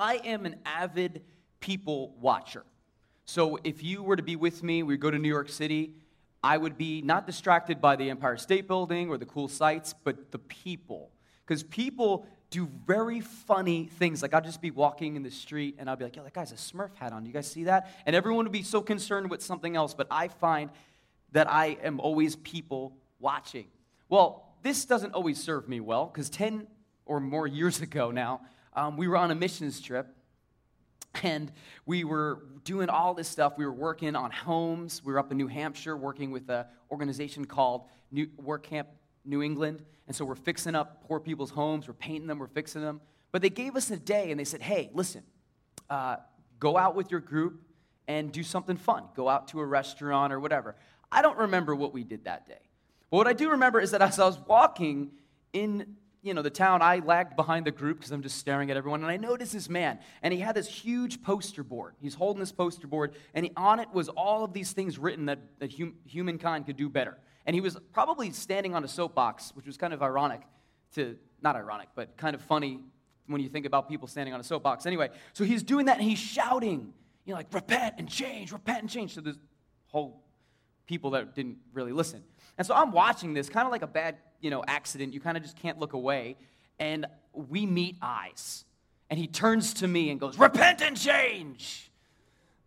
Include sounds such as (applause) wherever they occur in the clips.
I am an avid people watcher. So if you were to be with me, we go to New York City, I would be not distracted by the Empire State Building or the cool sights, but the people. Because people do very funny things. Like I'll just be walking in the street and I'll be like, yo, that guy's a Smurf hat on. Do you guys see that? And everyone would be so concerned with something else, but I find that I am always people watching. Well, this doesn't always serve me well because 10 or more years (laughs) ago now, um, we were on a missions trip and we were doing all this stuff. We were working on homes. We were up in New Hampshire working with an organization called New, Work Camp New England. And so we're fixing up poor people's homes, we're painting them, we're fixing them. But they gave us a day and they said, hey, listen, uh, go out with your group and do something fun. Go out to a restaurant or whatever. I don't remember what we did that day. But what I do remember is that as I was walking in you know, the town, I lagged behind the group because I'm just staring at everyone. And I noticed this man, and he had this huge poster board. He's holding this poster board, and he, on it was all of these things written that, that hum, humankind could do better. And he was probably standing on a soapbox, which was kind of ironic to, not ironic, but kind of funny when you think about people standing on a soapbox. Anyway, so he's doing that, and he's shouting, you know, like, repent and change, repent and change to this whole people that didn't really listen. And so I'm watching this, kind of like a bad, you know, accident. You kind of just can't look away. And we meet eyes. And he turns to me and goes, Repent and change.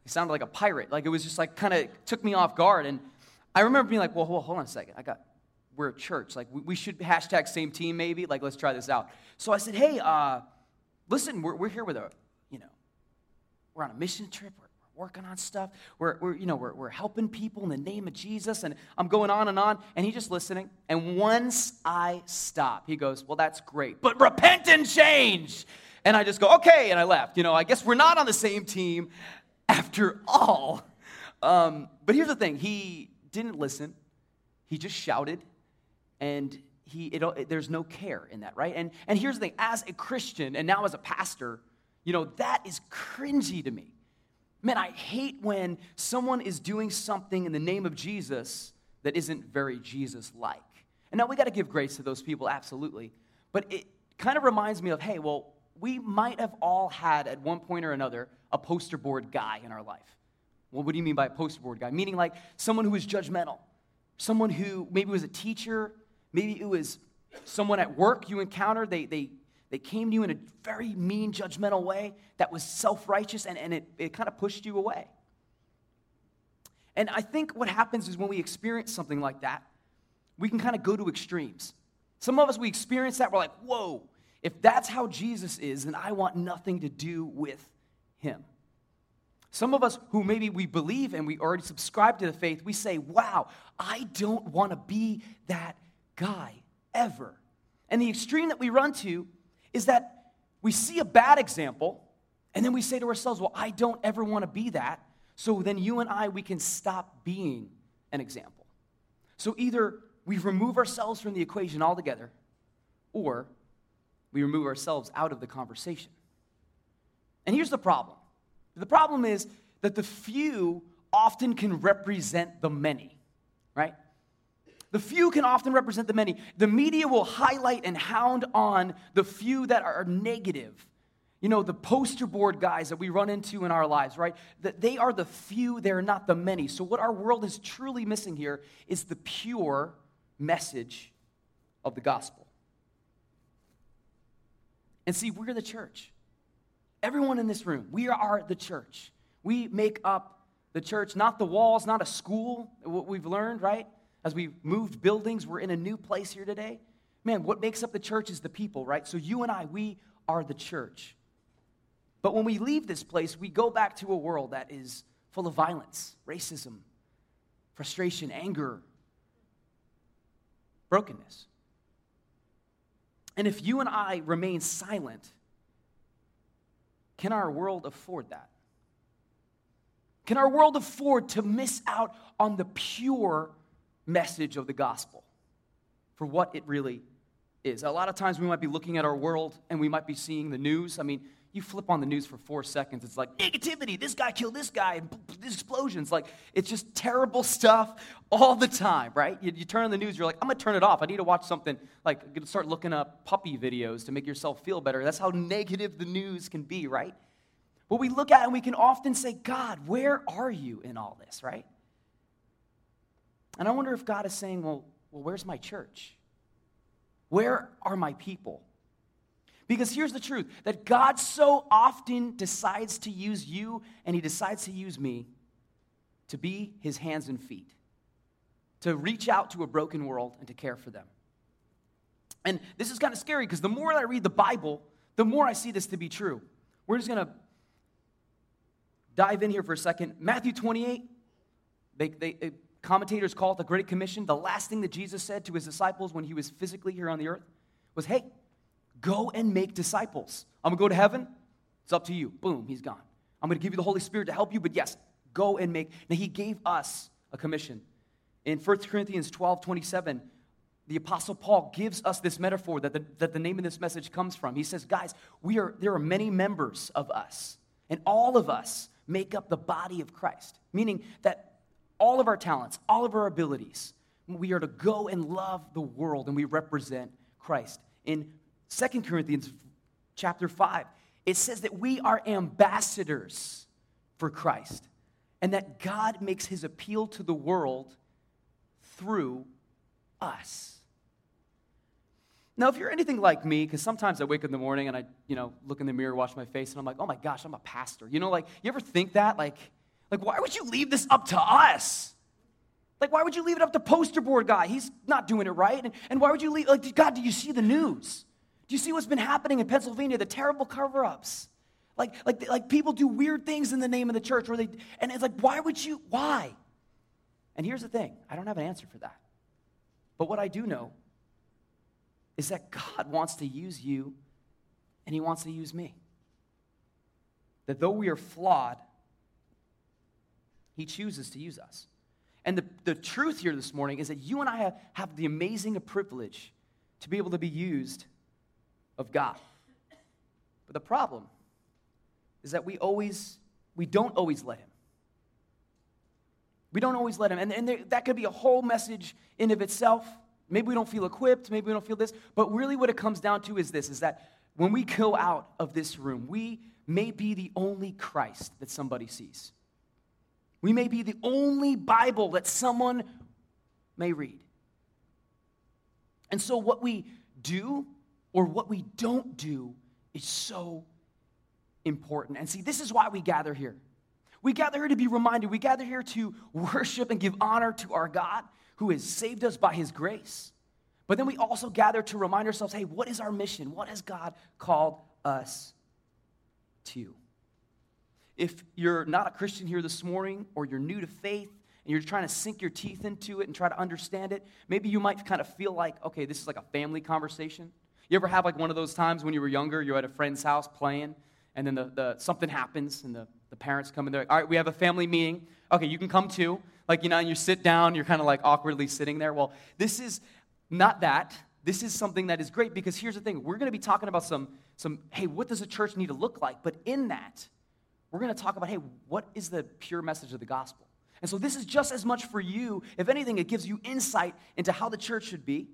He sounded like a pirate. Like it was just like kind of took me off guard. And I remember being like, well, hold, hold on a second. I got, we're a church. Like we, we, should hashtag same team maybe. Like let's try this out. So I said, hey, uh, listen, we're, we're here with a, you know, we're on a mission trip. Working on stuff. We're, we're, you know, we're, we're helping people in the name of Jesus. And I'm going on and on. And he's just listening. And once I stop, he goes, Well, that's great, but repent and change. And I just go, Okay. And I left. You know, I guess we're not on the same team after all. Um, but here's the thing he didn't listen, he just shouted. And he, it, it, there's no care in that, right? And, and here's the thing as a Christian and now as a pastor, you know, that is cringy to me Man, I hate when someone is doing something in the name of Jesus that isn't very Jesus like. And now we got to give grace to those people, absolutely. But it kind of reminds me of hey, well, we might have all had at one point or another a poster board guy in our life. Well, what do you mean by a poster board guy? Meaning like someone who was judgmental, someone who maybe was a teacher, maybe it was someone at work you encountered, they, they they came to you in a very mean, judgmental way that was self righteous and, and it, it kind of pushed you away. And I think what happens is when we experience something like that, we can kind of go to extremes. Some of us, we experience that, we're like, whoa, if that's how Jesus is, then I want nothing to do with him. Some of us who maybe we believe and we already subscribe to the faith, we say, wow, I don't want to be that guy ever. And the extreme that we run to is that we see a bad example, and then we say to ourselves, well, I don't ever want to be that. So then you and I, we can stop being an example. So either we remove ourselves from the equation altogether, or we remove ourselves out of the conversation. And here's the problem the problem is that the few often can represent the many, right? The few can often represent the many. The media will highlight and hound on the few that are negative. You know, the poster board guys that we run into in our lives, right? That they are the few, they're not the many. So, what our world is truly missing here is the pure message of the gospel. And see, we're the church. Everyone in this room, we are the church. We make up the church, not the walls, not a school, what we've learned, right? As we moved buildings, we're in a new place here today. Man, what makes up the church is the people, right? So you and I, we are the church. But when we leave this place, we go back to a world that is full of violence, racism, frustration, anger, brokenness. And if you and I remain silent, can our world afford that? Can our world afford to miss out on the pure message of the gospel for what it really is. A lot of times we might be looking at our world and we might be seeing the news. I mean, you flip on the news for four seconds, it's like negativity. This guy killed this guy, and explosions. Like, it's just terrible stuff all the time, right? You, you turn on the news, you're like, I'm gonna turn it off. I need to watch something, like, gonna start looking up puppy videos to make yourself feel better. That's how negative the news can be, right? But we look at and we can often say, God, where are you in all this, right? And I wonder if God is saying, well, well where's my church? Where are my people? Because here's the truth that God so often decides to use you and He decides to use me to be His hands and feet, to reach out to a broken world and to care for them. And this is kind of scary because the more I read the Bible, the more I see this to be true. We're just going to dive in here for a second. Matthew 28, they, they, commentators call it the Great Commission. The last thing that Jesus said to his disciples when he was physically here on the earth was, Hey, Go and make disciples. I'm gonna go to heaven. It's up to you. Boom, he's gone. I'm gonna give you the Holy Spirit to help you, but yes, go and make. Now, he gave us a commission. In 1 Corinthians 12 27, the Apostle Paul gives us this metaphor that the, that the name of this message comes from. He says, Guys, we are, there are many members of us, and all of us make up the body of Christ, meaning that all of our talents, all of our abilities, we are to go and love the world and we represent Christ. In Second Corinthians chapter 5, it says that we are ambassadors for Christ and that God makes his appeal to the world through us. Now, if you're anything like me, because sometimes I wake up in the morning and I, you know, look in the mirror, wash my face, and I'm like, oh my gosh, I'm a pastor. You know, like, you ever think that? Like, like why would you leave this up to us? Like, why would you leave it up to poster board guy? He's not doing it right. And, and why would you leave, like, God, do you see the news? Do you see what's been happening in Pennsylvania? The terrible cover ups. Like, like, like people do weird things in the name of the church where they, and it's like, why would you, why? And here's the thing I don't have an answer for that. But what I do know is that God wants to use you and He wants to use me. That though we are flawed, He chooses to use us. And the, the truth here this morning is that you and I have, have the amazing privilege to be able to be used of God. But the problem is that we always, we don't always let Him. We don't always let Him. And, and there, that could be a whole message in of itself. Maybe we don't feel equipped, maybe we don't feel this. But really what it comes down to is this, is that when we go out of this room, we may be the only Christ that somebody sees. We may be the only Bible that someone may read. And so, what we do or what we don't do is so important. And see, this is why we gather here. We gather here to be reminded, we gather here to worship and give honor to our God who has saved us by his grace. But then we also gather to remind ourselves hey, what is our mission? What has God called us to? If you're not a Christian here this morning, or you're new to faith, and you're trying to sink your teeth into it and try to understand it, maybe you might kind of feel like, okay, this is like a family conversation. You ever have like one of those times when you were younger, you're at a friend's house playing, and then the, the, something happens, and the, the parents come in, they're like, all right, we have a family meeting. Okay, you can come too. Like, you know, and you sit down, you're kind of like awkwardly sitting there. Well, this is not that. This is something that is great because here's the thing we're going to be talking about some, some, hey, what does a church need to look like? But in that, we're going to talk about, hey, what is the pure message of the gospel? And so this is just as much for you. If anything, it gives you insight into how the church should be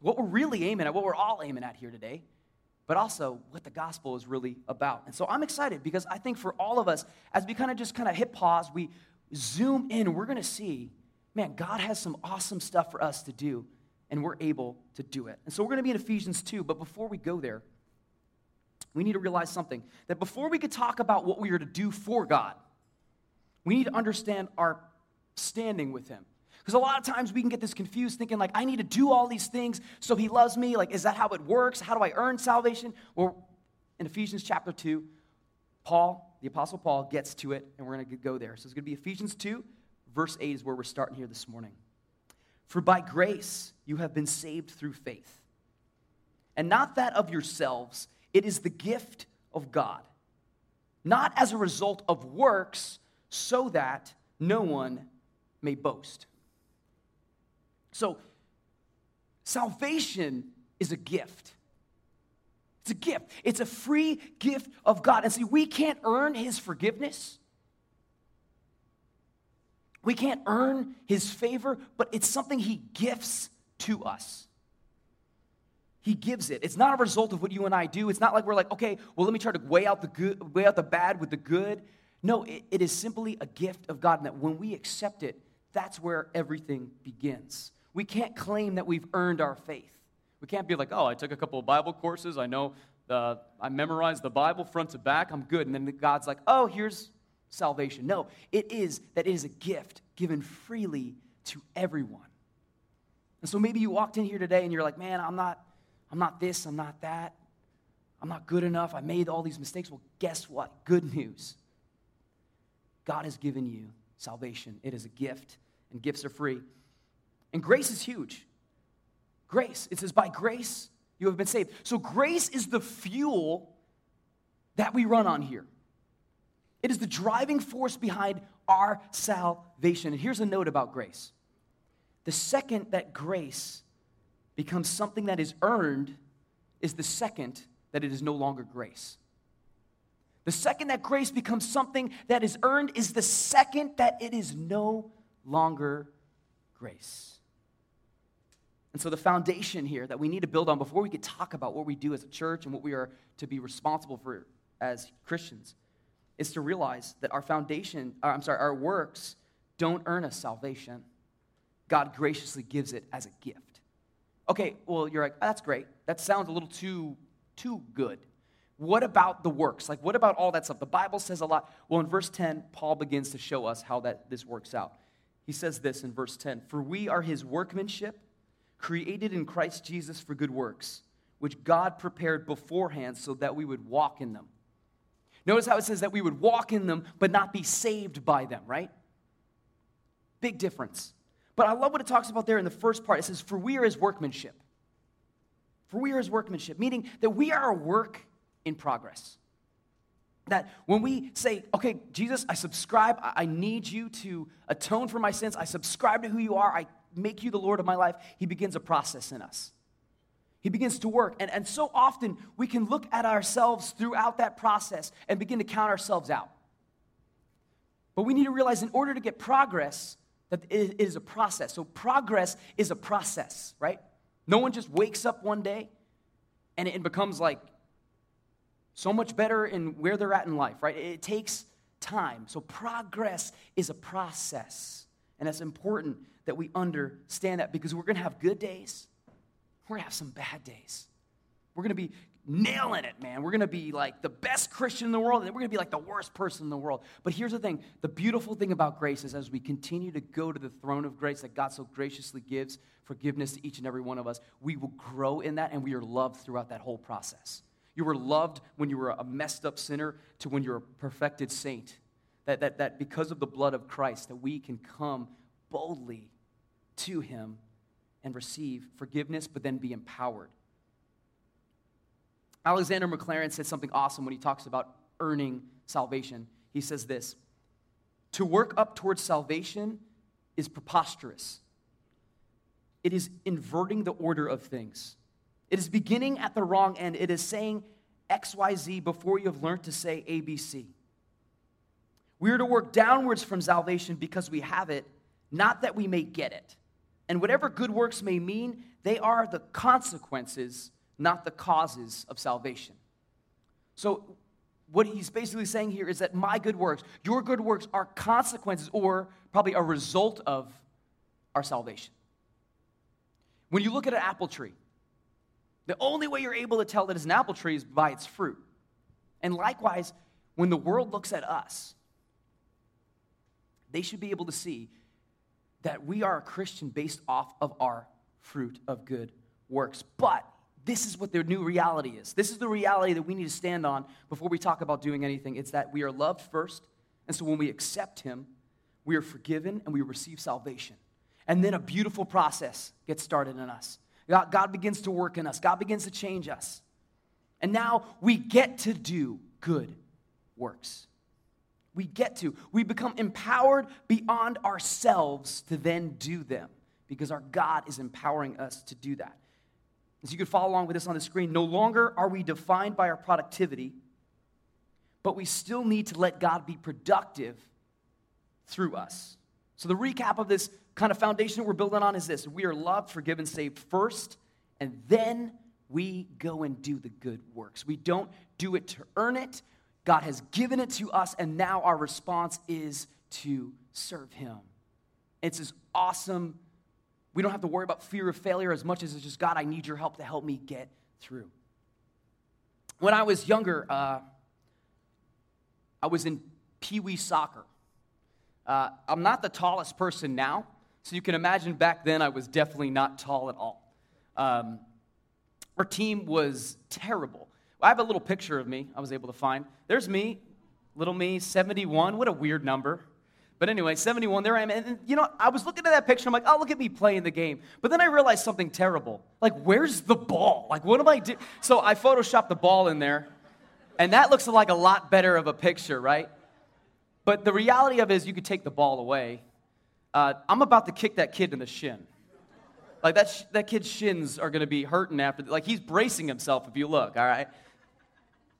what we're really aiming at, what we're all aiming at here today, but also what the gospel is really about. And so I'm excited because I think for all of us, as we kind of just kind of hit pause, we zoom in, we're going to see, man, God has some awesome stuff for us to do, and we're able to do it. And so we're going to be in Ephesians 2, but before we go there, we need to realize something that before we could talk about what we are to do for God, we need to understand our standing with Him. Because a lot of times we can get this confused thinking, like, I need to do all these things so he loves me. Like, is that how it works? How do I earn salvation? Well, in Ephesians chapter 2, Paul, the Apostle Paul, gets to it, and we're going to go there. So it's going to be Ephesians 2, verse 8 is where we're starting here this morning. For by grace you have been saved through faith, and not that of yourselves, it is the gift of God, not as a result of works, so that no one may boast. So, salvation is a gift. It's a gift. It's a free gift of God. And see, we can't earn his forgiveness. We can't earn his favor, but it's something he gifts to us. He gives it. It's not a result of what you and I do. It's not like we're like, okay, well, let me try to weigh out the good, weigh out the bad with the good. No, it, it is simply a gift of God. And that when we accept it, that's where everything begins. We can't claim that we've earned our faith. We can't be like, oh, I took a couple of Bible courses. I know the, I memorized the Bible front to back. I'm good. And then God's like, oh, here's salvation. No, it is that it is a gift given freely to everyone. And so maybe you walked in here today and you're like, man, I'm not, I'm not this, I'm not that. I'm not good enough. I made all these mistakes. Well, guess what? Good news. God has given you salvation. It is a gift, and gifts are free. And grace is huge. Grace. It says, by grace you have been saved. So grace is the fuel that we run on here. It is the driving force behind our salvation. And here's a note about grace the second that grace becomes something that is earned is the second that it is no longer grace. The second that grace becomes something that is earned is the second that it is no longer grace. And so, the foundation here that we need to build on before we could talk about what we do as a church and what we are to be responsible for as Christians is to realize that our foundation, uh, I'm sorry, our works don't earn us salvation. God graciously gives it as a gift. Okay, well, you're like, oh, that's great. That sounds a little too, too good. What about the works? Like, what about all that stuff? The Bible says a lot. Well, in verse 10, Paul begins to show us how that this works out. He says this in verse 10 For we are his workmanship created in Christ Jesus for good works, which God prepared beforehand so that we would walk in them. Notice how it says that we would walk in them, but not be saved by them, right? Big difference. But I love what it talks about there in the first part. It says, For we are his workmanship. For we are his workmanship, meaning that we are a work in progress. That when we say, okay, Jesus, I subscribe, I need you to atone for my sins, I subscribe to who you are, I make you the Lord of my life, He begins a process in us. He begins to work. And, and so often we can look at ourselves throughout that process and begin to count ourselves out. But we need to realize in order to get progress, that it is a process. So progress is a process, right? No one just wakes up one day and it becomes like so much better in where they're at in life, right? It takes time. So progress is a process. And that's important that we understand that because we're going to have good days, we're going to have some bad days. We're going to be nailing it, man. We're going to be like the best Christian in the world, and we're going to be like the worst person in the world. But here's the thing the beautiful thing about grace is as we continue to go to the throne of grace that God so graciously gives forgiveness to each and every one of us, we will grow in that and we are loved throughout that whole process. You were loved when you were a messed up sinner to when you're a perfected saint. That, that, that because of the blood of Christ, that we can come boldly to him and receive forgiveness, but then be empowered. Alexander Maclaren said something awesome when he talks about earning salvation. He says this To work up towards salvation is preposterous, it is inverting the order of things. It is beginning at the wrong end. It is saying XYZ before you have learned to say ABC. We are to work downwards from salvation because we have it, not that we may get it. And whatever good works may mean, they are the consequences, not the causes of salvation. So, what he's basically saying here is that my good works, your good works, are consequences or probably a result of our salvation. When you look at an apple tree, the only way you're able to tell that it's an apple tree is by its fruit. And likewise, when the world looks at us, they should be able to see that we are a Christian based off of our fruit of good works. But this is what their new reality is. This is the reality that we need to stand on before we talk about doing anything. It's that we are loved first. And so when we accept Him, we are forgiven and we receive salvation. And then a beautiful process gets started in us. God, begins to work in us, God begins to change us. And now we get to do good works we get to. We become empowered beyond ourselves to then do them because our God is empowering us to do that. As you can follow along with this on the screen, no longer are we defined by our productivity, but we still need to let God be productive through us. So, the recap of this kind of foundation we're building on is this we are loved, forgiven, saved first, and then we go and do the good works. We don't do it to earn it. God has given it to us, and now our response is to serve Him. It's this awesome, we don't have to worry about fear of failure as much as it's just, God, I need your help to help me get through. When I was younger, uh, I was in Pee Wee soccer. Uh, I'm not the tallest person now, so you can imagine back then I was definitely not tall at all. Um, our team was terrible. I have a little picture of me I was able to find. There's me, little me, 71. What a weird number. But anyway, 71, there I am. And, you know, I was looking at that picture. I'm like, oh, look at me playing the game. But then I realized something terrible. Like, where's the ball? Like, what am I doing? So I photoshopped the ball in there. And that looks like a lot better of a picture, right? But the reality of it is, you could take the ball away. Uh, I'm about to kick that kid in the shin. Like, that, sh- that kid's shins are going to be hurting after, like, he's bracing himself if you look, all right?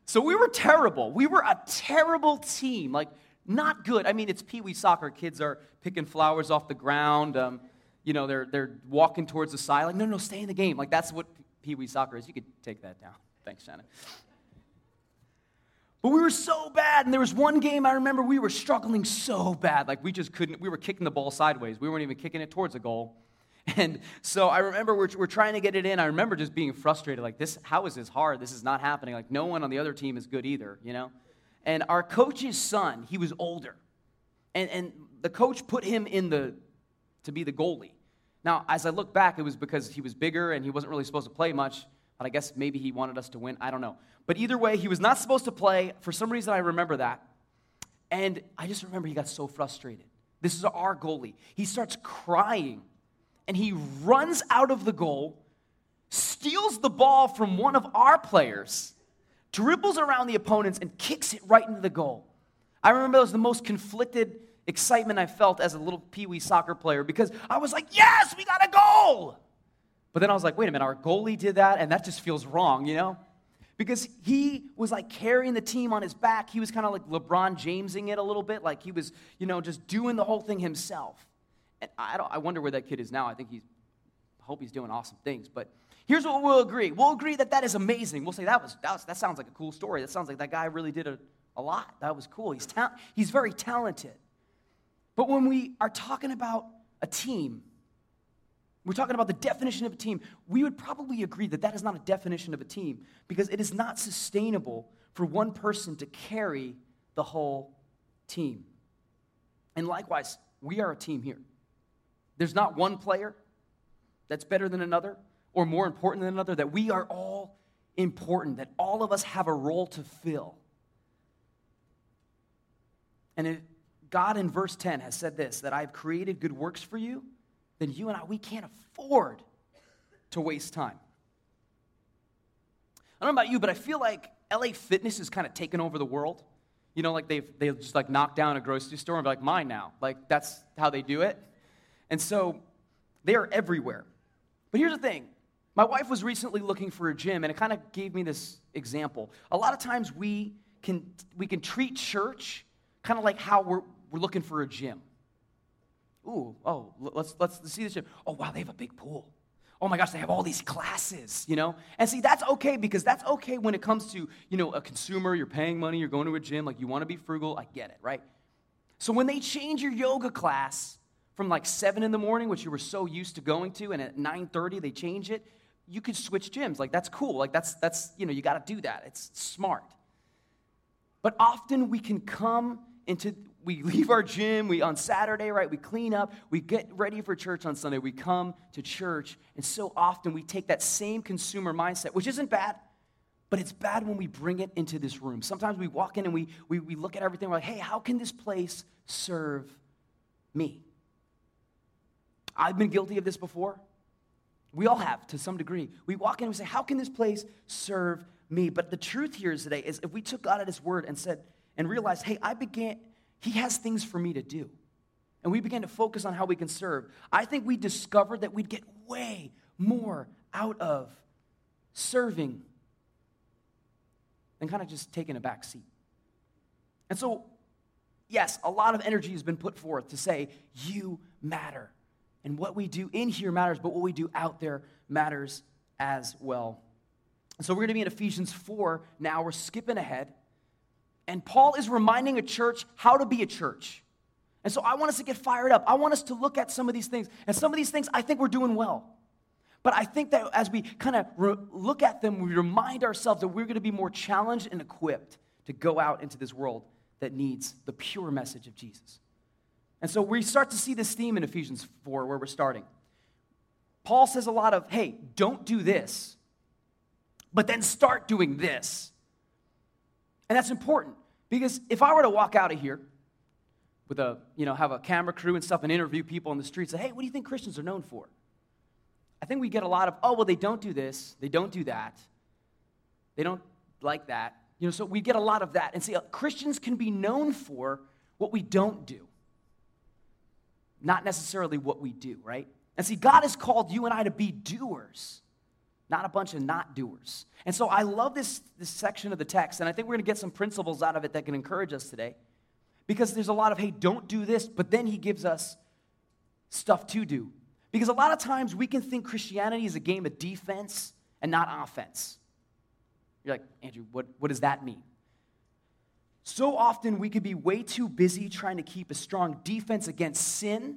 So we were terrible. We were a terrible team. Like, not good. I mean, it's Pee Wee soccer. Kids are picking flowers off the ground. Um, you know, they're, they're walking towards the side. Like, no, no, stay in the game. Like, that's what Pee Wee soccer is. You could take that down. Thanks, Shannon. But we were so bad. And there was one game I remember we were struggling so bad. Like, we just couldn't, we were kicking the ball sideways. We weren't even kicking it towards a goal. (laughs) And so I remember we're, we're trying to get it in. I remember just being frustrated, like, this, how is this hard? This is not happening. Like, no one on the other team is good either, you know? And our coach's son, he was older. And, and the coach put him in the, to be the goalie. Now, as I look back, it was because he was bigger and he wasn't really supposed to play much, but I guess maybe he wanted us to win. I don't know. But either way, he was not supposed to play. For some reason, I remember that. And I just remember he got so frustrated. This is our goalie. He starts crying and he runs out of the goal, steals the ball from one of our players, dribbles around the opponents, and kicks it right into the goal. I remember it was the most conflicted excitement I felt as a little pee wee soccer player because I was like, yes, we got a goal. But then I was like, wait a minute, our goalie did that, and that just feels wrong, you know? Because he was like carrying the team on his back. He was kind of like LeBron Jamesing it a little bit, like he was, you know, just doing the whole thing himself. And I, I wonder where that kid is now. I think he's, I hope he's doing awesome things. But here's what we'll agree we'll agree that that is amazing. We'll say that, was, that, was, that sounds like a cool story. That sounds like that guy really did a, a lot. That was cool. He's, ta- he's very talented. But when we are talking about a team, we're talking about the definition of a team, we would probably agree that that is not a definition of a team because it is not sustainable for one person to carry the whole team. And likewise, we are a team here. There's not one player that's better than another or more important than another, that we are all important, that all of us have a role to fill. And it, God in verse 10 has said this that I've created good works for you, then you and I, we can't afford to waste time. I don't know about you, but I feel like LA Fitness is kind of taken over the world. You know, like they've, they've just like knocked down a grocery store and be like, mine now. Like that's how they do it. And so they are everywhere. But here's the thing my wife was recently looking for a gym, and it kind of gave me this example. A lot of times we can, we can treat church kind of like how we're, we're looking for a gym. Ooh, oh, let's, let's see this gym. Oh, wow, they have a big pool. Oh my gosh, they have all these classes, you know? And see, that's okay because that's okay when it comes to, you know, a consumer, you're paying money, you're going to a gym, like you want to be frugal, I get it, right? So when they change your yoga class from like 7 in the morning, which you were so used to going to, and at 9.30 they change it, you could switch gyms. Like that's cool. Like that's, that's you know, you got to do that. It's smart. But often we can come into, we leave our gym, we on Saturday, right? We clean up, we get ready for church on Sunday, we come to church, and so often we take that same consumer mindset, which isn't bad, but it's bad when we bring it into this room. Sometimes we walk in and we, we, we look at everything, we're like, hey, how can this place serve me? I've been guilty of this before. We all have to some degree. We walk in and we say, How can this place serve me? But the truth here is today is if we took God at His word and said, and realized, hey, I began, He has things for me to do. And we began to focus on how we can serve. I think we discovered that we'd get way more out of serving, than kind of just taking a back seat. And so, yes, a lot of energy has been put forth to say, you matter. And what we do in here matters, but what we do out there matters as well. So we're going to be in Ephesians 4 now. We're skipping ahead. And Paul is reminding a church how to be a church. And so I want us to get fired up. I want us to look at some of these things. And some of these things I think we're doing well. But I think that as we kind of re- look at them, we remind ourselves that we're going to be more challenged and equipped to go out into this world that needs the pure message of Jesus. And so we start to see this theme in Ephesians 4, where we're starting. Paul says a lot of, hey, don't do this, but then start doing this. And that's important because if I were to walk out of here with a, you know, have a camera crew and stuff and interview people on the streets, say, hey, what do you think Christians are known for? I think we get a lot of, oh, well, they don't do this, they don't do that, they don't like that. You know, so we get a lot of that. And see, uh, Christians can be known for what we don't do, not necessarily what we do, right? And see, God has called you and I to be doers, not a bunch of not doers. And so I love this, this section of the text, and I think we're going to get some principles out of it that can encourage us today. Because there's a lot of, hey, don't do this, but then he gives us stuff to do. Because a lot of times we can think Christianity is a game of defense and not offense. You're like, Andrew, what, what does that mean? So often we could be way too busy trying to keep a strong defense against sin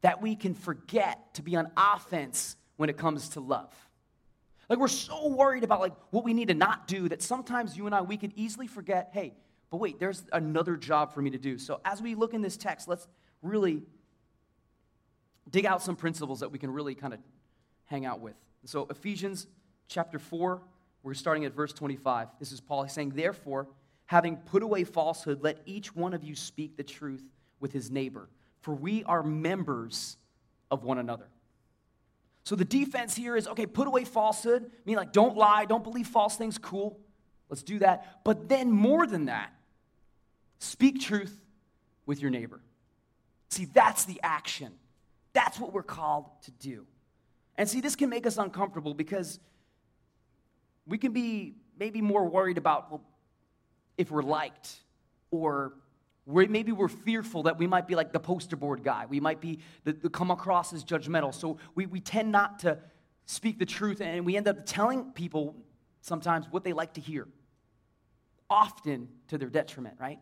that we can forget to be on offense when it comes to love. Like we're so worried about like what we need to not do that sometimes you and I we could easily forget, hey, but wait, there's another job for me to do. So as we look in this text, let's really dig out some principles that we can really kind of hang out with. So Ephesians chapter 4, we're starting at verse 25. This is Paul saying, "Therefore, having put away falsehood, let each one of you speak the truth with his neighbor." for we are members of one another. So the defense here is okay, put away falsehood, I mean like don't lie, don't believe false things, cool. Let's do that. But then more than that, speak truth with your neighbor. See, that's the action. That's what we're called to do. And see, this can make us uncomfortable because we can be maybe more worried about well, if we're liked or maybe we're fearful that we might be like the poster board guy. We might be the, the come across as judgmental. So we, we tend not to speak the truth, and we end up telling people sometimes what they like to hear, often to their detriment, right?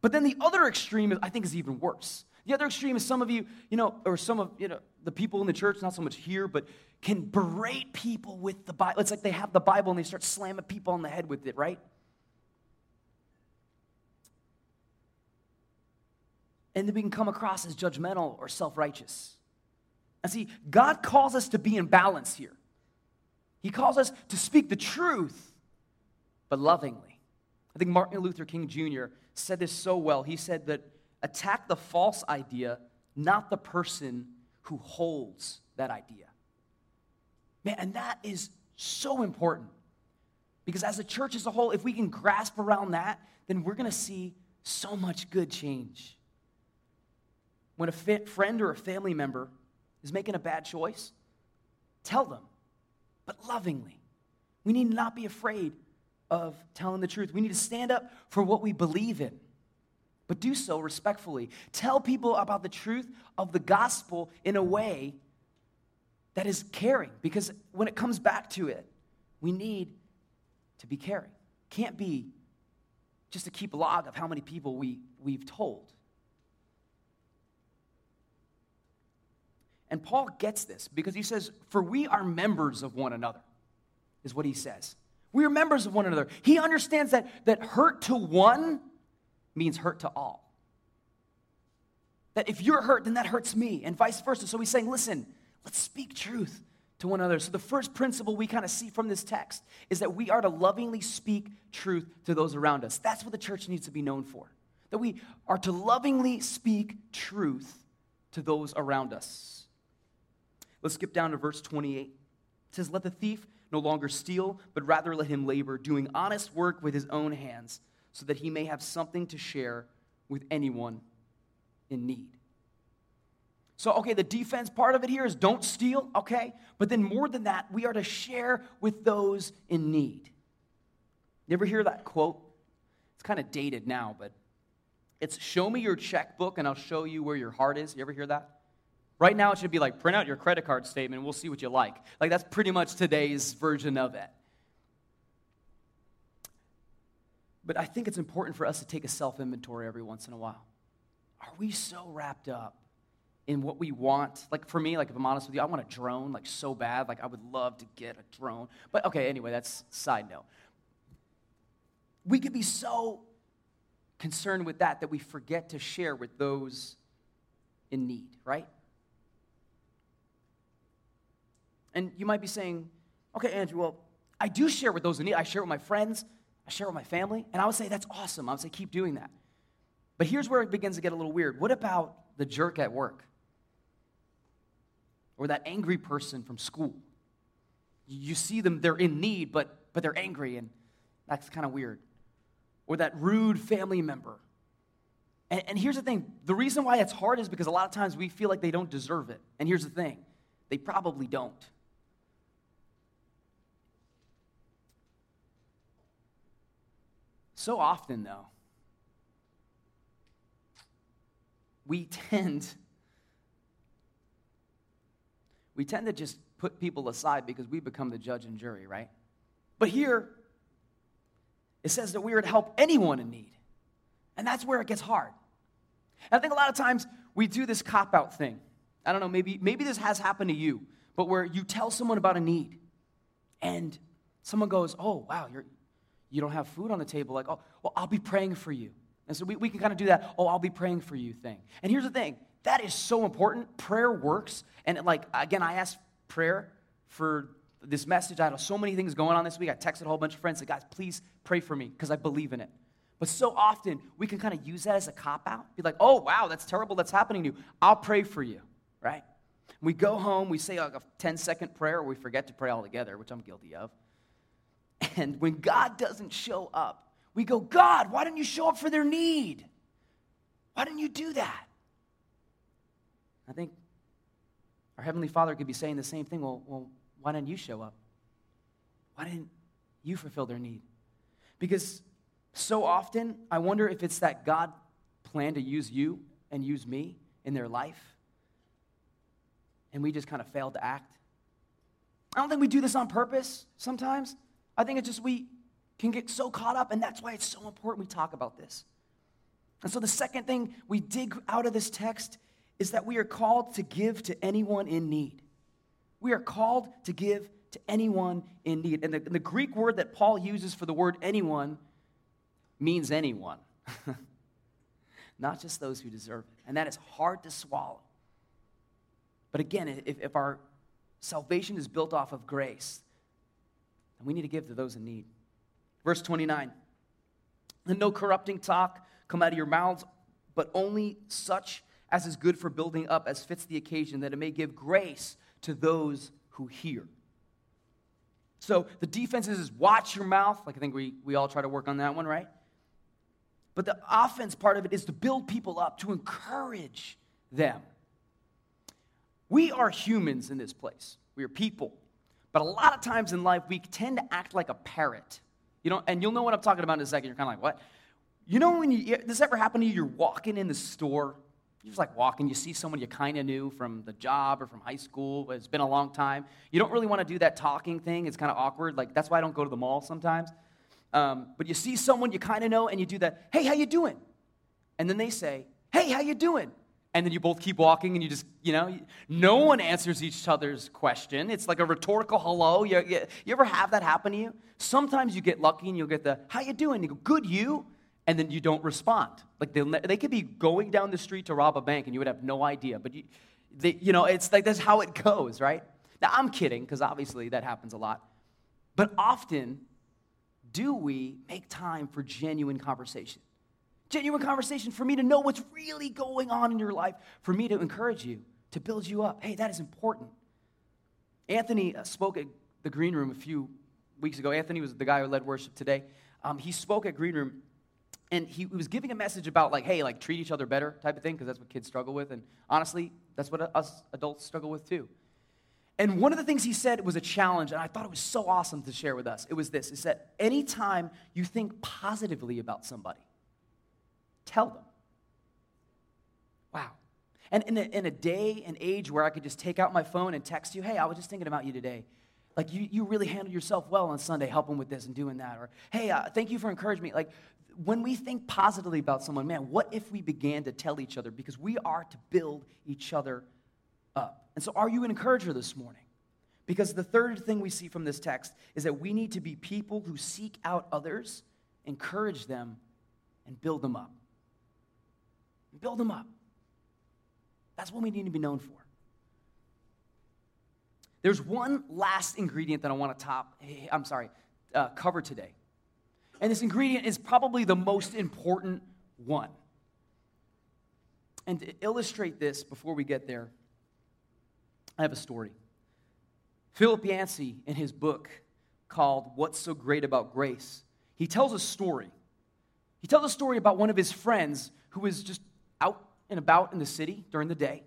But then the other extreme, I think, is even worse. The other extreme is some of you, you know, or some of you know the people in the church, not so much here, but can berate people with the Bible. It's like they have the Bible and they start slamming people on the head with it, right? And then we can come across as judgmental or self righteous. And see, God calls us to be in balance here. He calls us to speak the truth, but lovingly. I think Martin Luther King Jr. said this so well. He said that attack the false idea, not the person who holds that idea. Man, and that is so important. Because as a church as a whole, if we can grasp around that, then we're going to see so much good change when a friend or a family member is making a bad choice, tell them, but lovingly. We need not be afraid of telling the truth. We need to stand up for what we believe in, but do so respectfully. Tell people about the truth of the gospel in a way that is caring, because when it comes back to it, we need to be caring. Can't be just to keep log of how many people we, we've told. And Paul gets this because he says, For we are members of one another, is what he says. We are members of one another. He understands that, that hurt to one means hurt to all. That if you're hurt, then that hurts me, and vice versa. So he's saying, Listen, let's speak truth to one another. So the first principle we kind of see from this text is that we are to lovingly speak truth to those around us. That's what the church needs to be known for. That we are to lovingly speak truth to those around us. Let's skip down to verse 28. It says, Let the thief no longer steal, but rather let him labor, doing honest work with his own hands, so that he may have something to share with anyone in need. So, okay, the defense part of it here is don't steal, okay? But then more than that, we are to share with those in need. You ever hear that quote? It's kind of dated now, but it's show me your checkbook and I'll show you where your heart is. You ever hear that? Right now, it should be like print out your credit card statement, we'll see what you like. Like, that's pretty much today's version of it. But I think it's important for us to take a self inventory every once in a while. Are we so wrapped up in what we want. Like for me, like if I'm honest with you, I want a drone like so bad. Like I would love to get a drone. But okay, anyway, that's side note. We could be so concerned with that that we forget to share with those in need, right? And you might be saying, okay, Andrew, well, I do share with those in need. I share with my friends, I share with my family, and I would say that's awesome. I would say keep doing that. But here's where it begins to get a little weird. What about the jerk at work? or that angry person from school. You see them, they're in need, but, but they're angry, and that's kind of weird. Or that rude family member. And, and here's the thing the reason why it's hard is because a lot of times we feel like they don't deserve it. And here's the thing they probably don't. So often, though, we tend we tend to just put people aside because we become the judge and jury, right? But here, it says that we are to help anyone in need. And that's where it gets hard. And I think a lot of times we do this cop out thing. I don't know, maybe, maybe this has happened to you, but where you tell someone about a need and someone goes, Oh, wow, you're, you don't have food on the table. Like, oh, well, I'll be praying for you. And so we, we can kind of do that, oh, I'll be praying for you thing. And here's the thing that is so important. Prayer works. And like, again, I asked prayer for this message. I had so many things going on this week. I texted a whole bunch of friends, said, guys, please pray for me because I believe in it. But so often we can kind of use that as a cop out. Be like, oh, wow, that's terrible. That's happening to you. I'll pray for you, right? We go home, we say like a 10 second prayer, or we forget to pray altogether, which I'm guilty of. And when God doesn't show up, we go, God, why didn't you show up for their need? Why didn't you do that? I think our Heavenly Father could be saying the same thing. Well, well, why didn't you show up? Why didn't you fulfill their need? Because so often, I wonder if it's that God planned to use you and use me in their life, and we just kind of failed to act. I don't think we do this on purpose sometimes. I think it's just we can get so caught up, and that's why it's so important we talk about this. And so, the second thing we dig out of this text is that we are called to give to anyone in need. We are called to give to anyone in need. And the, the Greek word that Paul uses for the word anyone means anyone, (laughs) not just those who deserve it. And that is hard to swallow. But again, if, if our salvation is built off of grace, then we need to give to those in need. Verse 29 And no corrupting talk come out of your mouths, but only such as is good for building up as fits the occasion, that it may give grace to those who hear. So the defense is watch your mouth. Like I think we, we all try to work on that one, right? But the offense part of it is to build people up, to encourage them. We are humans in this place. We are people. But a lot of times in life, we tend to act like a parrot. You know, and you'll know what I'm talking about in a second. You're kind of like, what? You know when you, this ever happened to you? You're walking in the store you're just like walking, you see someone you kind of knew from the job or from high school, it's been a long time. You don't really want to do that talking thing, it's kind of awkward. Like, that's why I don't go to the mall sometimes. Um, but you see someone you kind of know and you do that, hey, how you doing? And then they say, hey, how you doing? And then you both keep walking and you just, you know, no one answers each other's question. It's like a rhetorical hello. You, you, you ever have that happen to you? Sometimes you get lucky and you'll get the, how you doing? You go, good, you? and then you don't respond. Like they, they could be going down the street to rob a bank and you would have no idea. But you, they, you know, it's like that's how it goes, right? Now I'm kidding because obviously that happens a lot. But often, do we make time for genuine conversation? Genuine conversation for me to know what's really going on in your life, for me to encourage you, to build you up. Hey, that is important. Anthony uh, spoke at the Green Room a few weeks ago. Anthony was the guy who led worship today. Um, he spoke at Green Room and he was giving a message about like hey like treat each other better type of thing because that's what kids struggle with and honestly That's what us adults struggle with too. And one of the things he said was a challenge, and I thought it was so awesome to share with us. It was this: is that anytime you think positively about somebody, tell them. Wow. And in a, in a day and age where I could just take out my phone and text you, hey, I was just thinking about you today. Like, you, you really handled yourself well on Sunday, helping with this and doing that. Or, hey, uh, thank you for encouraging me. Like, when we think positively about someone, man, what if we began to tell each other? Because we are to build each other up. And so, are you an encourager this morning? Because the third thing we see from this text is that we need to be people who seek out others, encourage them, and build them up. Build them up. That's what we need to be known for. There's one last ingredient that I want to top, I'm sorry, uh, cover today. And this ingredient is probably the most important one. And to illustrate this before we get there, I have a story. Philip Yancey, in his book called What's So Great About Grace, he tells a story. He tells a story about one of his friends who was just out and about in the city during the day,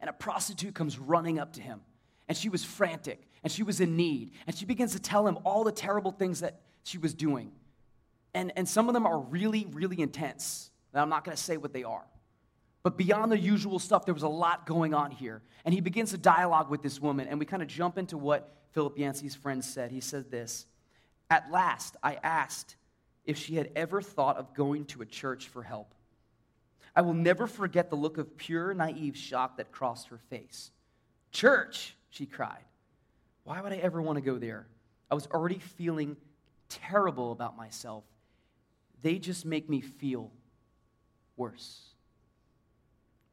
and a prostitute comes running up to him. And she was frantic, and she was in need, and she begins to tell him all the terrible things that she was doing. And, and some of them are really, really intense. And I'm not going to say what they are. But beyond the usual stuff, there was a lot going on here. And he begins to dialogue with this woman, and we kind of jump into what Philip Yancey's friend said. He said this At last, I asked if she had ever thought of going to a church for help. I will never forget the look of pure, naive shock that crossed her face. Church, she cried. Why would I ever want to go there? I was already feeling terrible about myself. They just make me feel worse.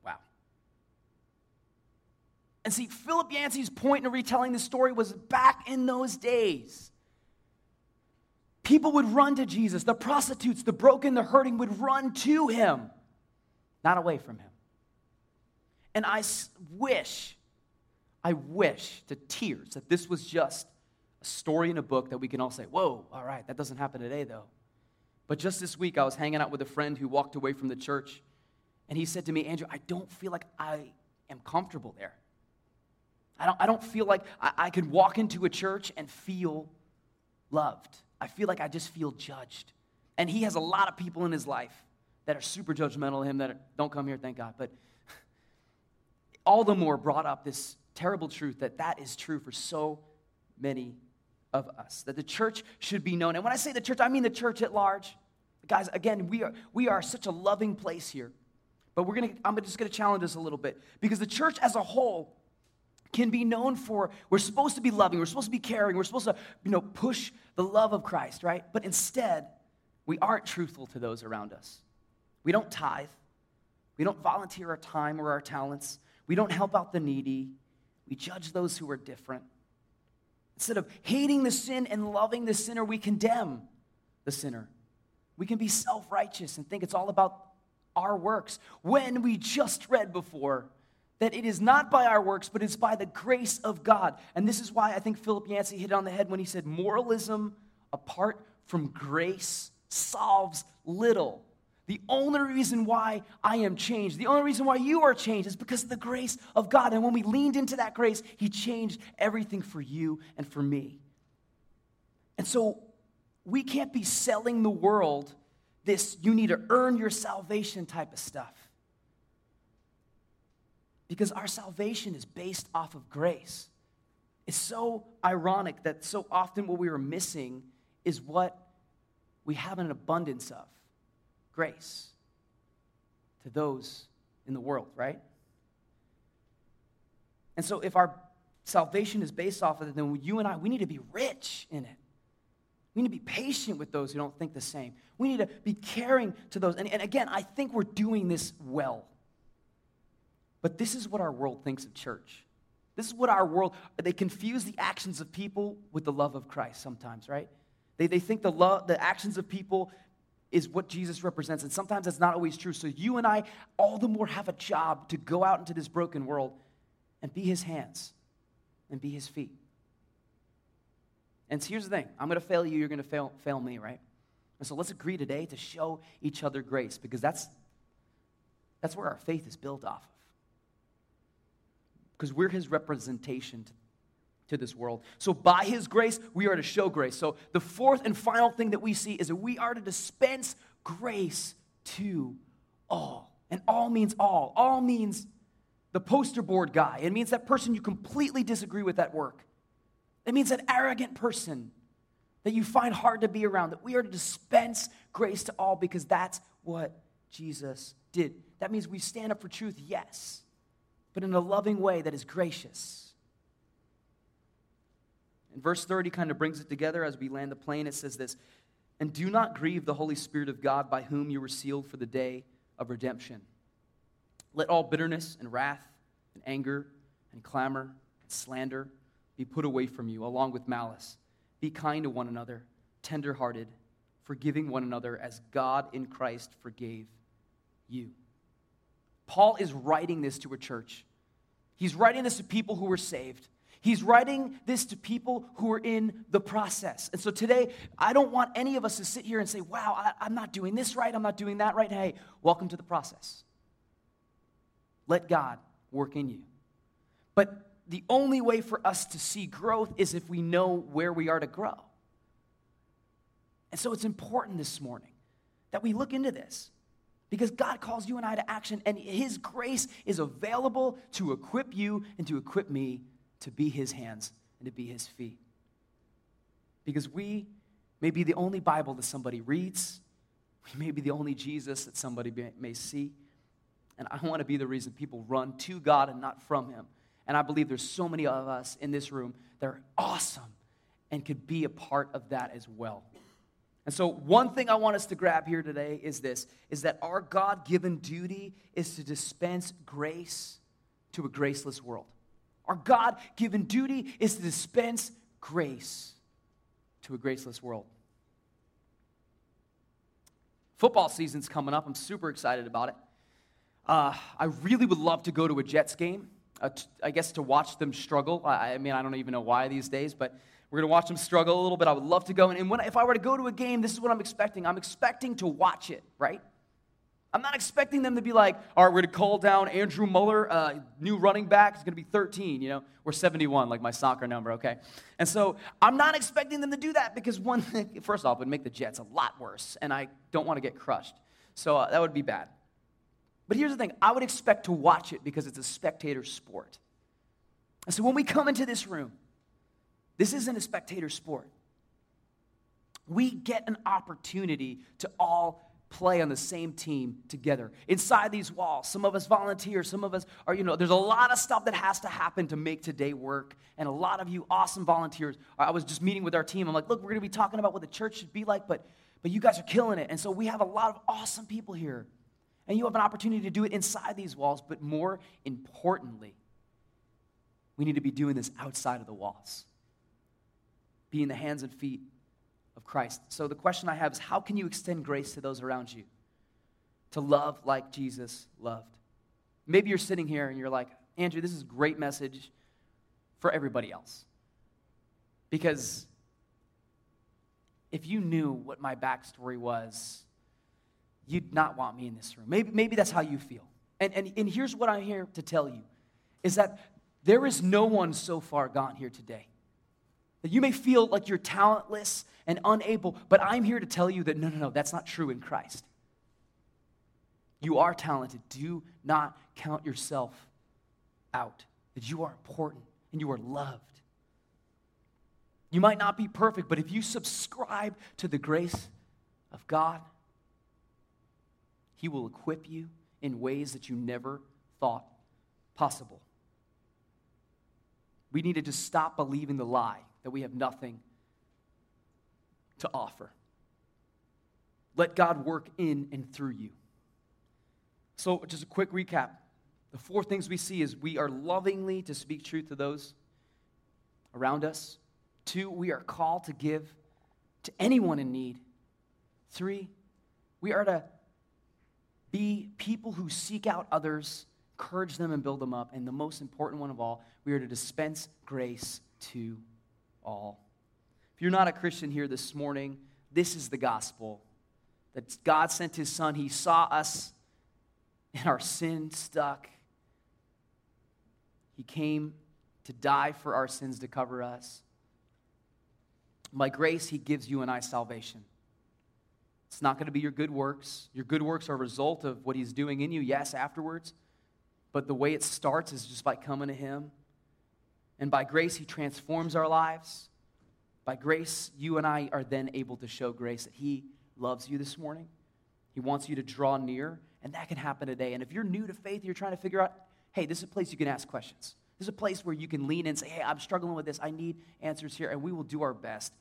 Wow. And see, Philip Yancey's point in retelling the story was back in those days. People would run to Jesus. The prostitutes, the broken, the hurting would run to him not away from him. And I wish, I wish to tears that this was just a story in a book that we can all say, whoa, all right, that doesn't happen today though. But just this week, I was hanging out with a friend who walked away from the church, and he said to me, Andrew, I don't feel like I am comfortable there. I don't, I don't feel like I, I could walk into a church and feel loved. I feel like I just feel judged. And he has a lot of people in his life that are super judgmental of him that are, don't come here, thank God. But (laughs) all the more brought up this terrible truth that that is true for so many of us. That the church should be known. And when I say the church, I mean the church at large. Guys, again, we are, we are such a loving place here. But we're gonna, I'm just gonna challenge us a little bit because the church as a whole can be known for we're supposed to be loving, we're supposed to be caring, we're supposed to, you know, push the love of Christ, right? But instead, we aren't truthful to those around us. We don't tithe. We don't volunteer our time or our talents. We don't help out the needy. We judge those who are different. Instead of hating the sin and loving the sinner, we condemn the sinner. We can be self righteous and think it's all about our works when we just read before that it is not by our works, but it's by the grace of God. And this is why I think Philip Yancey hit it on the head when he said, Moralism apart from grace solves little. The only reason why I am changed, the only reason why you are changed is because of the grace of God. And when we leaned into that grace, He changed everything for you and for me. And so we can't be selling the world this you need to earn your salvation type of stuff. Because our salvation is based off of grace. It's so ironic that so often what we are missing is what we have an abundance of grace to those in the world, right? And so if our salvation is based off of it, then you and I, we need to be rich in it. We need to be patient with those who don't think the same. We need to be caring to those. And, and again, I think we're doing this well. But this is what our world thinks of church. This is what our world, they confuse the actions of people with the love of Christ sometimes, right? They, they think the, love, the actions of people is what Jesus represents. And sometimes that's not always true. So you and I, all the more, have a job to go out into this broken world and be his hands and be his feet. And so here's the thing I'm going to fail you, you're going to fail, fail me, right? And so let's agree today to show each other grace because that's, that's where our faith is built off of. because we're his representation to, to this world. So, by his grace, we are to show grace. So, the fourth and final thing that we see is that we are to dispense grace to all. And all means all. All means the poster board guy. It means that person you completely disagree with at work. It means that arrogant person that you find hard to be around. That we are to dispense grace to all because that's what Jesus did. That means we stand up for truth, yes, but in a loving way that is gracious. And verse 30 kind of brings it together as we land the plane. It says this And do not grieve the Holy Spirit of God by whom you were sealed for the day of redemption. Let all bitterness and wrath and anger and clamor and slander be put away from you, along with malice. Be kind to one another, tenderhearted, forgiving one another as God in Christ forgave you. Paul is writing this to a church. He's writing this to people who were saved. He's writing this to people who are in the process. And so today, I don't want any of us to sit here and say, wow, I, am not doing this right, I'm not doing that right. Hey, welcome to the process. Let God work in you. But the only way for us to see growth is if we know where we are to grow. And so it's important this morning that we look into this because God calls you and I to action, and His grace is available to equip you and to equip me to be His hands and to be His feet. Because we may be the only Bible that somebody reads, we may be the only Jesus that somebody may see. And I want to be the reason people run to God and not from Him. And I believe there's so many of us in this room that are awesome and could be a part of that as well. And so one thing I want us to grab here today is this is that our God-given duty is to dispense grace to a graceless world. Our God-given duty is to dispense grace to a graceless world. Football season's coming up. I'm super excited about it. Uh, I really would love to go to a Jets game. Uh, t- I guess to watch them struggle. I, I, mean, I don't even know why these days, but we're going to watch them struggle a little bit. I would love to go. And when, if I were to go to a game, this is what I'm expecting. I'm expecting to watch it, right? I'm not expecting them to be like, all right, we're going to call down Andrew Muller, uh, new running back. He's going to be 13, you know. We're 71, like my soccer number, okay? And so I'm not expecting them to do that because one thing, (laughs) first off, would make the Jets a lot worse, and I don't want to get crushed. So uh, that would be bad. But here's the thing I would expect to watch it because it's a spectator sport. And so when we come into this room, this isn't a spectator sport. We get an opportunity to all play on the same team together inside these walls. Some of us volunteer, some of us are, you know, there's a lot of stuff that has to happen to make today work. And a lot of you awesome volunteers. I was just meeting with our team. I'm like, look, we're going to be talking about what the church should be like, but but you guys are killing it. And so we have a lot of awesome people here. And you have an opportunity to do it inside these walls, but more importantly, we need to be doing this outside of the walls. Be in the hands and feet of Christ. So the question I have is how can you extend grace to those around you? To love like Jesus loved. Maybe you're sitting here and you're like, Andrew, this is a great message for everybody else. Because if you knew what my backstory was, you'd not want me in this room. Maybe, maybe that's how you feel. And, and, and here's what I'm here to tell you is that there is no one so far gone here today. That you may feel like you're talentless and unable, but I'm here to tell you that no, no, no, that's not true in Christ. You are talented. Do not count yourself out, that you are important and you are loved. You might not be perfect, but if you subscribe to the grace of God, he will equip you in ways that you never thought possible. We needed to stop believing the lie that we have nothing to offer. Let God work in and through you. So, just a quick recap. The four things we see is we are lovingly to speak truth to those around us. Two, we are called to give to anyone in need. Three, we are to be people who seek out others, encourage them, and build them up. And the most important one of all, we are to dispense grace to all. If you're not a Christian here this morning, this is the gospel that God sent his son. He saw us in our sin stuck. He came to die for our sins to cover us. By grace, He gives you and I salvation. It's not going to be your good works. Your good works are a result of what He's doing in you, yes, afterwards. But the way it starts is just by coming to Him. And by grace, He transforms our lives. By grace, you and I are then able to show grace that He loves you this morning. He wants you to draw near, and that can happen today. And if you're new to faith, you're trying to figure out, hey, this is a place you can ask questions. This is a place where you can lean in and say, hey, I'm struggling with this. I need answers here. And we will do our best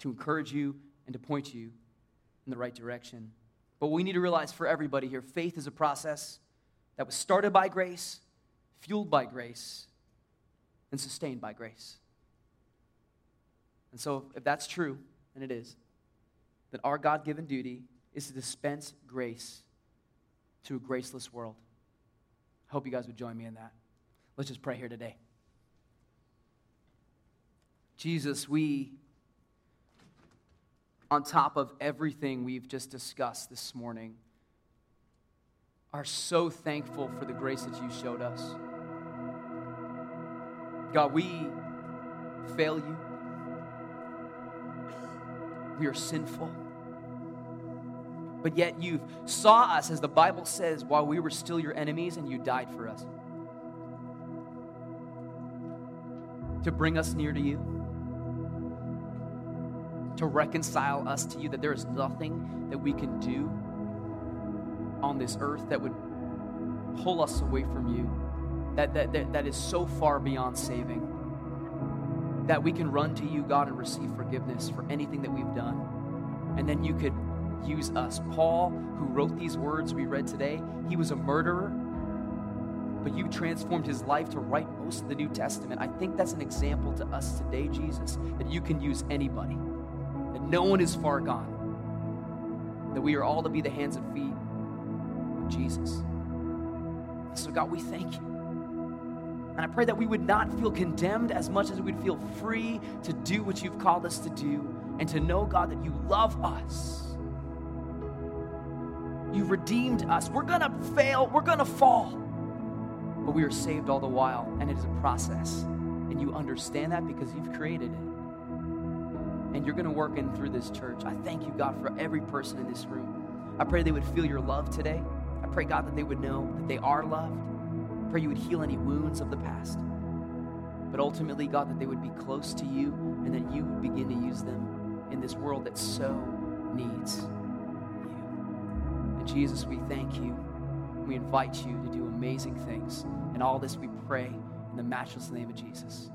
to encourage you and to point you in the right direction. But we need to realize for everybody here faith is a process that was started by grace, fueled by grace, and sustained by grace. And so, if that's true, and it is, then our God given duty is to dispense grace to a graceless world. I hope you guys would join me in that. Let's just pray here today. Jesus, we, on top of everything we've just discussed this morning, are so thankful for the grace that you showed us. God, we fail you. We are sinful. But yet you saw us, as the Bible says, while we were still your enemies, and you died for us. To bring us near to you, to reconcile us to you, that there is nothing that we can do on this earth that would pull us away from you, that, that, that, that is so far beyond saving, that we can run to you, God, and receive forgiveness for anything that we've done. And then you could use us. Paul, who wrote these words we read today, he was a murderer, but you transformed his life to write most of the New Testament. I think that's an example to us today, Jesus, that you can use anybody, that no one is far gone, that we are all to be the hands and feet of Jesus. So, God, we thank you. And I pray that we would not feel condemned as much as we'd feel free to do what you've called us to do and to know, God, that you love us You've redeemed us. We're going to fail, we're going to fall. But we are saved all the while, and it is a process. And you understand that because you've created it. And you're going to work in through this church. I thank you, God, for every person in this room. I pray they would feel your love today. I pray, God, that they would know that they are loved. Pray you would heal any wounds of the past. But ultimately, God, that they would be close to you and that you would begin to use them in this world that so needs you. And Jesus, we thank you. We invite you to do amazing things. And all this we pray in the matchless name of Jesus.